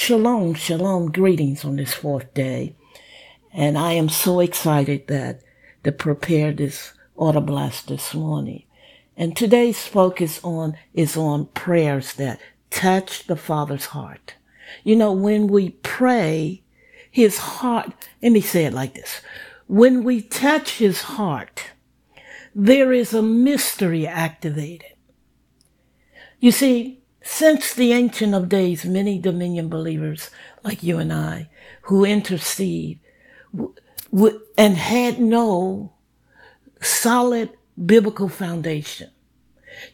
Shalom, shalom, greetings on this fourth day. And I am so excited that to prepare this autoblast this morning. And today's focus on is on prayers that touch the Father's heart. You know, when we pray, his heart, let me say it like this. When we touch his heart, there is a mystery activated. You see, since the Ancient of Days, many Dominion believers like you and I who intercede w- w- and had no solid biblical foundation.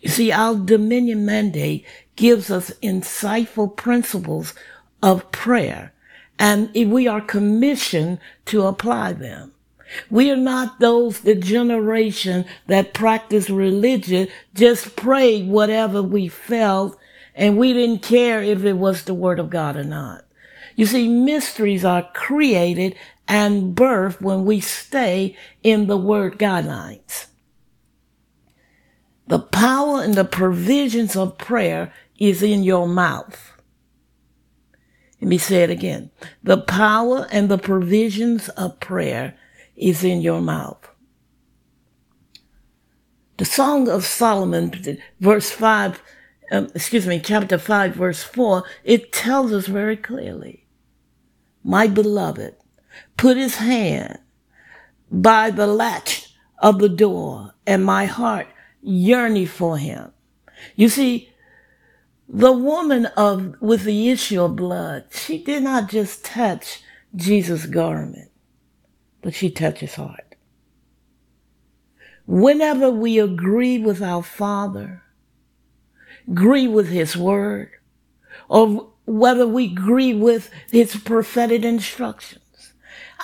You see, our Dominion mandate gives us insightful principles of prayer and we are commissioned to apply them. We are not those, the generation that practice religion, just prayed whatever we felt and we didn't care if it was the word of God or not. You see, mysteries are created and birthed when we stay in the word guidelines. The power and the provisions of prayer is in your mouth. Let me say it again. The power and the provisions of prayer is in your mouth. The Song of Solomon, verse 5, um, excuse me, chapter 5, verse 4, it tells us very clearly, My beloved put his hand by the latch of the door, and my heart yearning for him. You see, the woman of with the issue of blood, she did not just touch Jesus' garment, but she touched his heart. Whenever we agree with our Father, agree with his word, or whether we agree with his prophetic instructions,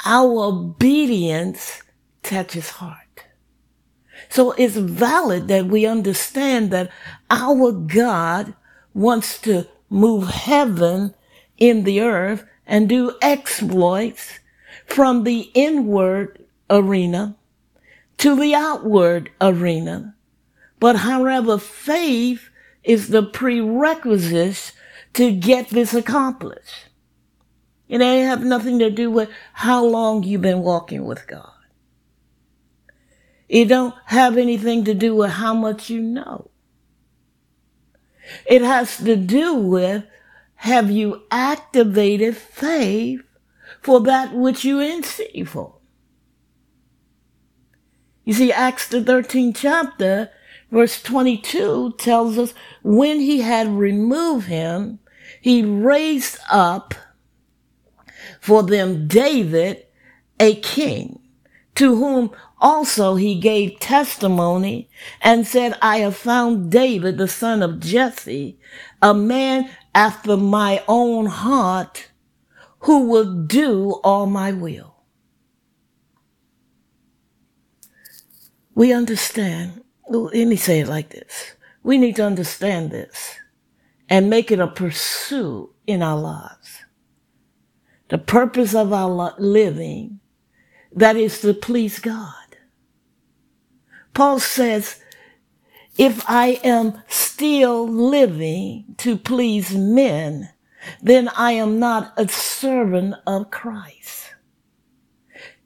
our obedience touches heart. So it's valid that we understand that our God wants to move heaven in the earth and do exploits from the inward arena to the outward arena. But however, faith is the prerequisite to get this accomplished. It ain't have nothing to do with how long you've been walking with God. It don't have anything to do with how much you know. It has to do with have you activated faith for that which you receive for? You see, Acts the 13th chapter, verse 22 tells us when he had removed him, he raised up for them David, a king, to whom also he gave testimony and said, I have found David, the son of Jesse, a man after my own heart who will do all my will. We understand. Let me say it like this. We need to understand this and make it a pursuit in our lives. The purpose of our living, that is to please God. Paul says, if I am still living to please men, then I am not a servant of Christ.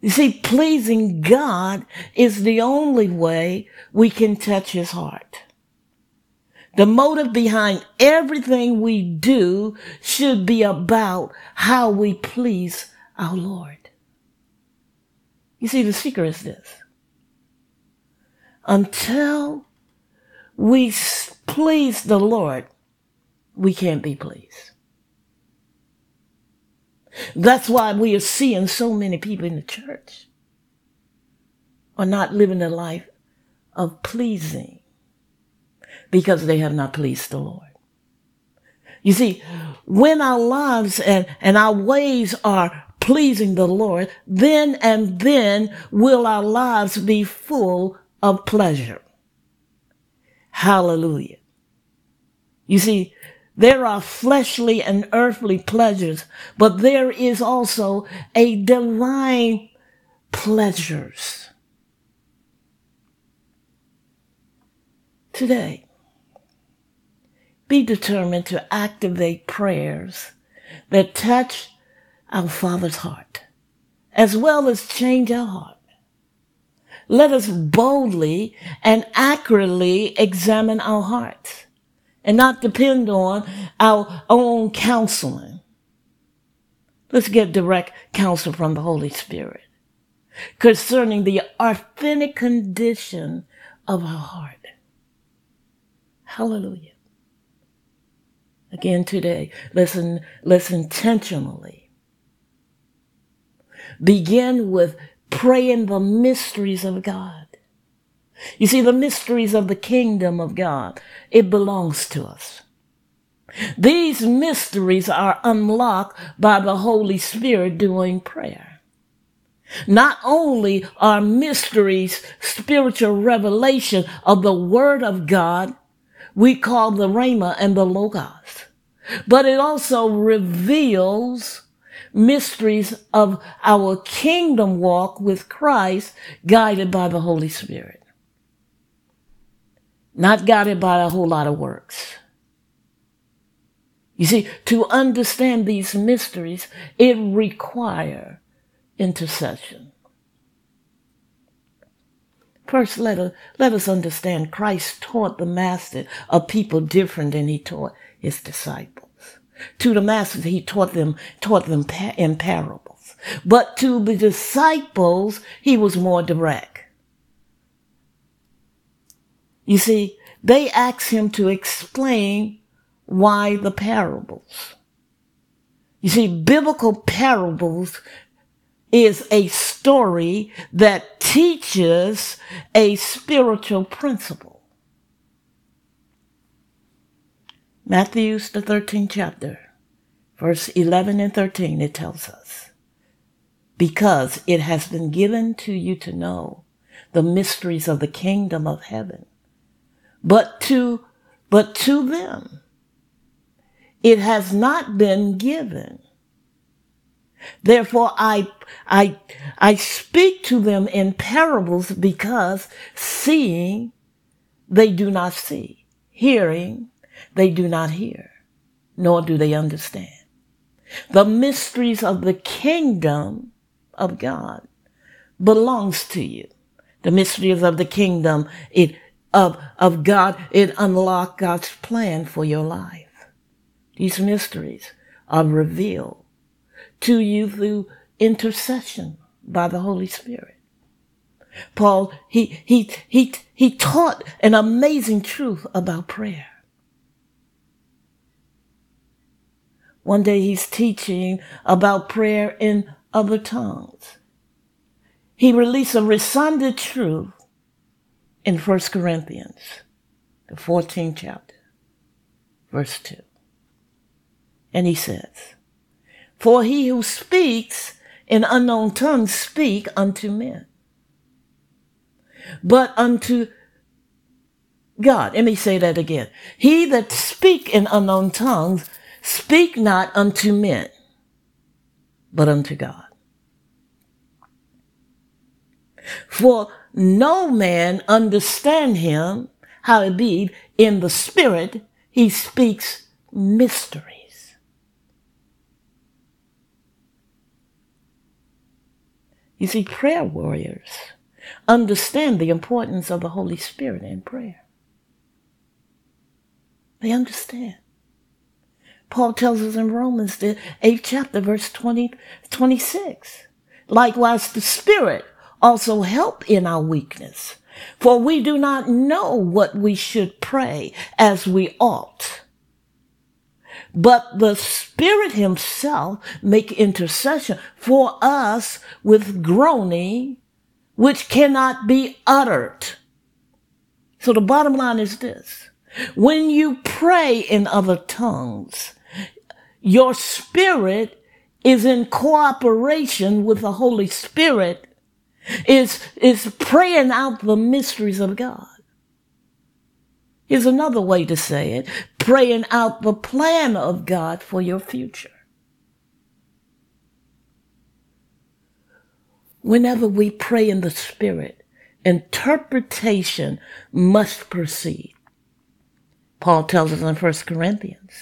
You see, pleasing God is the only way we can touch his heart. The motive behind everything we do should be about how we please our Lord. You see, the secret is this until we please the Lord, we can't be pleased. That's why we are seeing so many people in the church are not living a life of pleasing because they have not pleased the Lord. You see, when our lives and, and our ways are pleasing the Lord, then and then will our lives be full of pleasure. Hallelujah. You see, there are fleshly and earthly pleasures, but there is also a divine pleasures. Today, be determined to activate prayers that touch our Father's heart, as well as change our heart. Let us boldly and accurately examine our hearts and not depend on our own counseling. Let's get direct counsel from the Holy Spirit concerning the authentic condition of our heart. Hallelujah. Again today, listen, listen intentionally. Begin with praying the mysteries of God. You see, the mysteries of the kingdom of God, it belongs to us. These mysteries are unlocked by the Holy Spirit doing prayer. Not only are mysteries spiritual revelation of the Word of God, we call the Rhema and the Logos, but it also reveals mysteries of our kingdom walk with Christ guided by the Holy Spirit. Not guided by a whole lot of works. You see, to understand these mysteries, it requires intercession. First, let us, let us understand Christ taught the master a people different than he taught his disciples. To the masters, he taught them, taught them in parables. But to the disciples, he was more direct. You see, they asked him to explain why the parables. You see, biblical parables is a story that teaches a spiritual principle. Matthew's the 13th chapter, verse 11 and 13, it tells us, because it has been given to you to know the mysteries of the kingdom of heaven, but to, but to them it has not been given. Therefore, I, I, I speak to them in parables because seeing they do not see, hearing they do not hear, nor do they understand. The mysteries of the kingdom of God belongs to you. The mysteries of the kingdom it, of, of God, it unlock God's plan for your life. These mysteries are revealed to you through intercession by the Holy Spirit. Paul, he, he, he, he taught an amazing truth about prayer. One day he's teaching about prayer in other tongues. He released a rescinded truth in 1 Corinthians, the 14th chapter, verse 2. And he says, For he who speaks in unknown tongues speak unto men, but unto God. Let me say that again. He that speak in unknown tongues speak not unto men, but unto God. For no man understand him, how it be in the spirit he speaks mysteries. You see, prayer warriors understand the importance of the Holy Spirit in prayer. They understand. Paul tells us in Romans, the 8th chapter, verse 20, 26. Likewise, the Spirit also help in our weakness. For we do not know what we should pray as we ought but the Spirit Himself make intercession for us with groaning which cannot be uttered. So the bottom line is this. When you pray in other tongues, your spirit is in cooperation with the Holy Spirit, is, is praying out the mysteries of God. Here's another way to say it praying out the plan of God for your future. Whenever we pray in the Spirit, interpretation must proceed. Paul tells us in 1 Corinthians.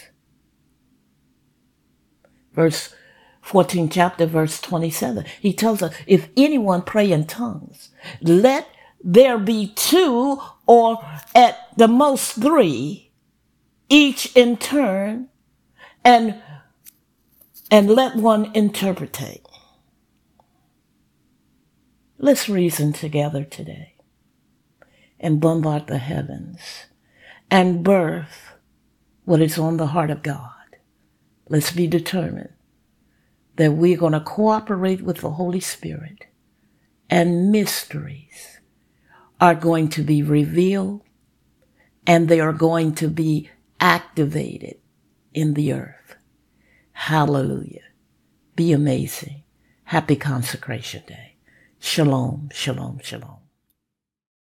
verse 14 chapter verse 27. He tells us, if anyone pray in tongues, let there be two or at the most three, each in turn, and, and let one interpretate. Let's reason together today and bombard the heavens and birth what is on the heart of God. Let's be determined that we're going to cooperate with the Holy Spirit and mysteries are going to be revealed and they are going to be activated in the earth. Hallelujah. Be amazing. Happy Consecration Day. Shalom, shalom, shalom.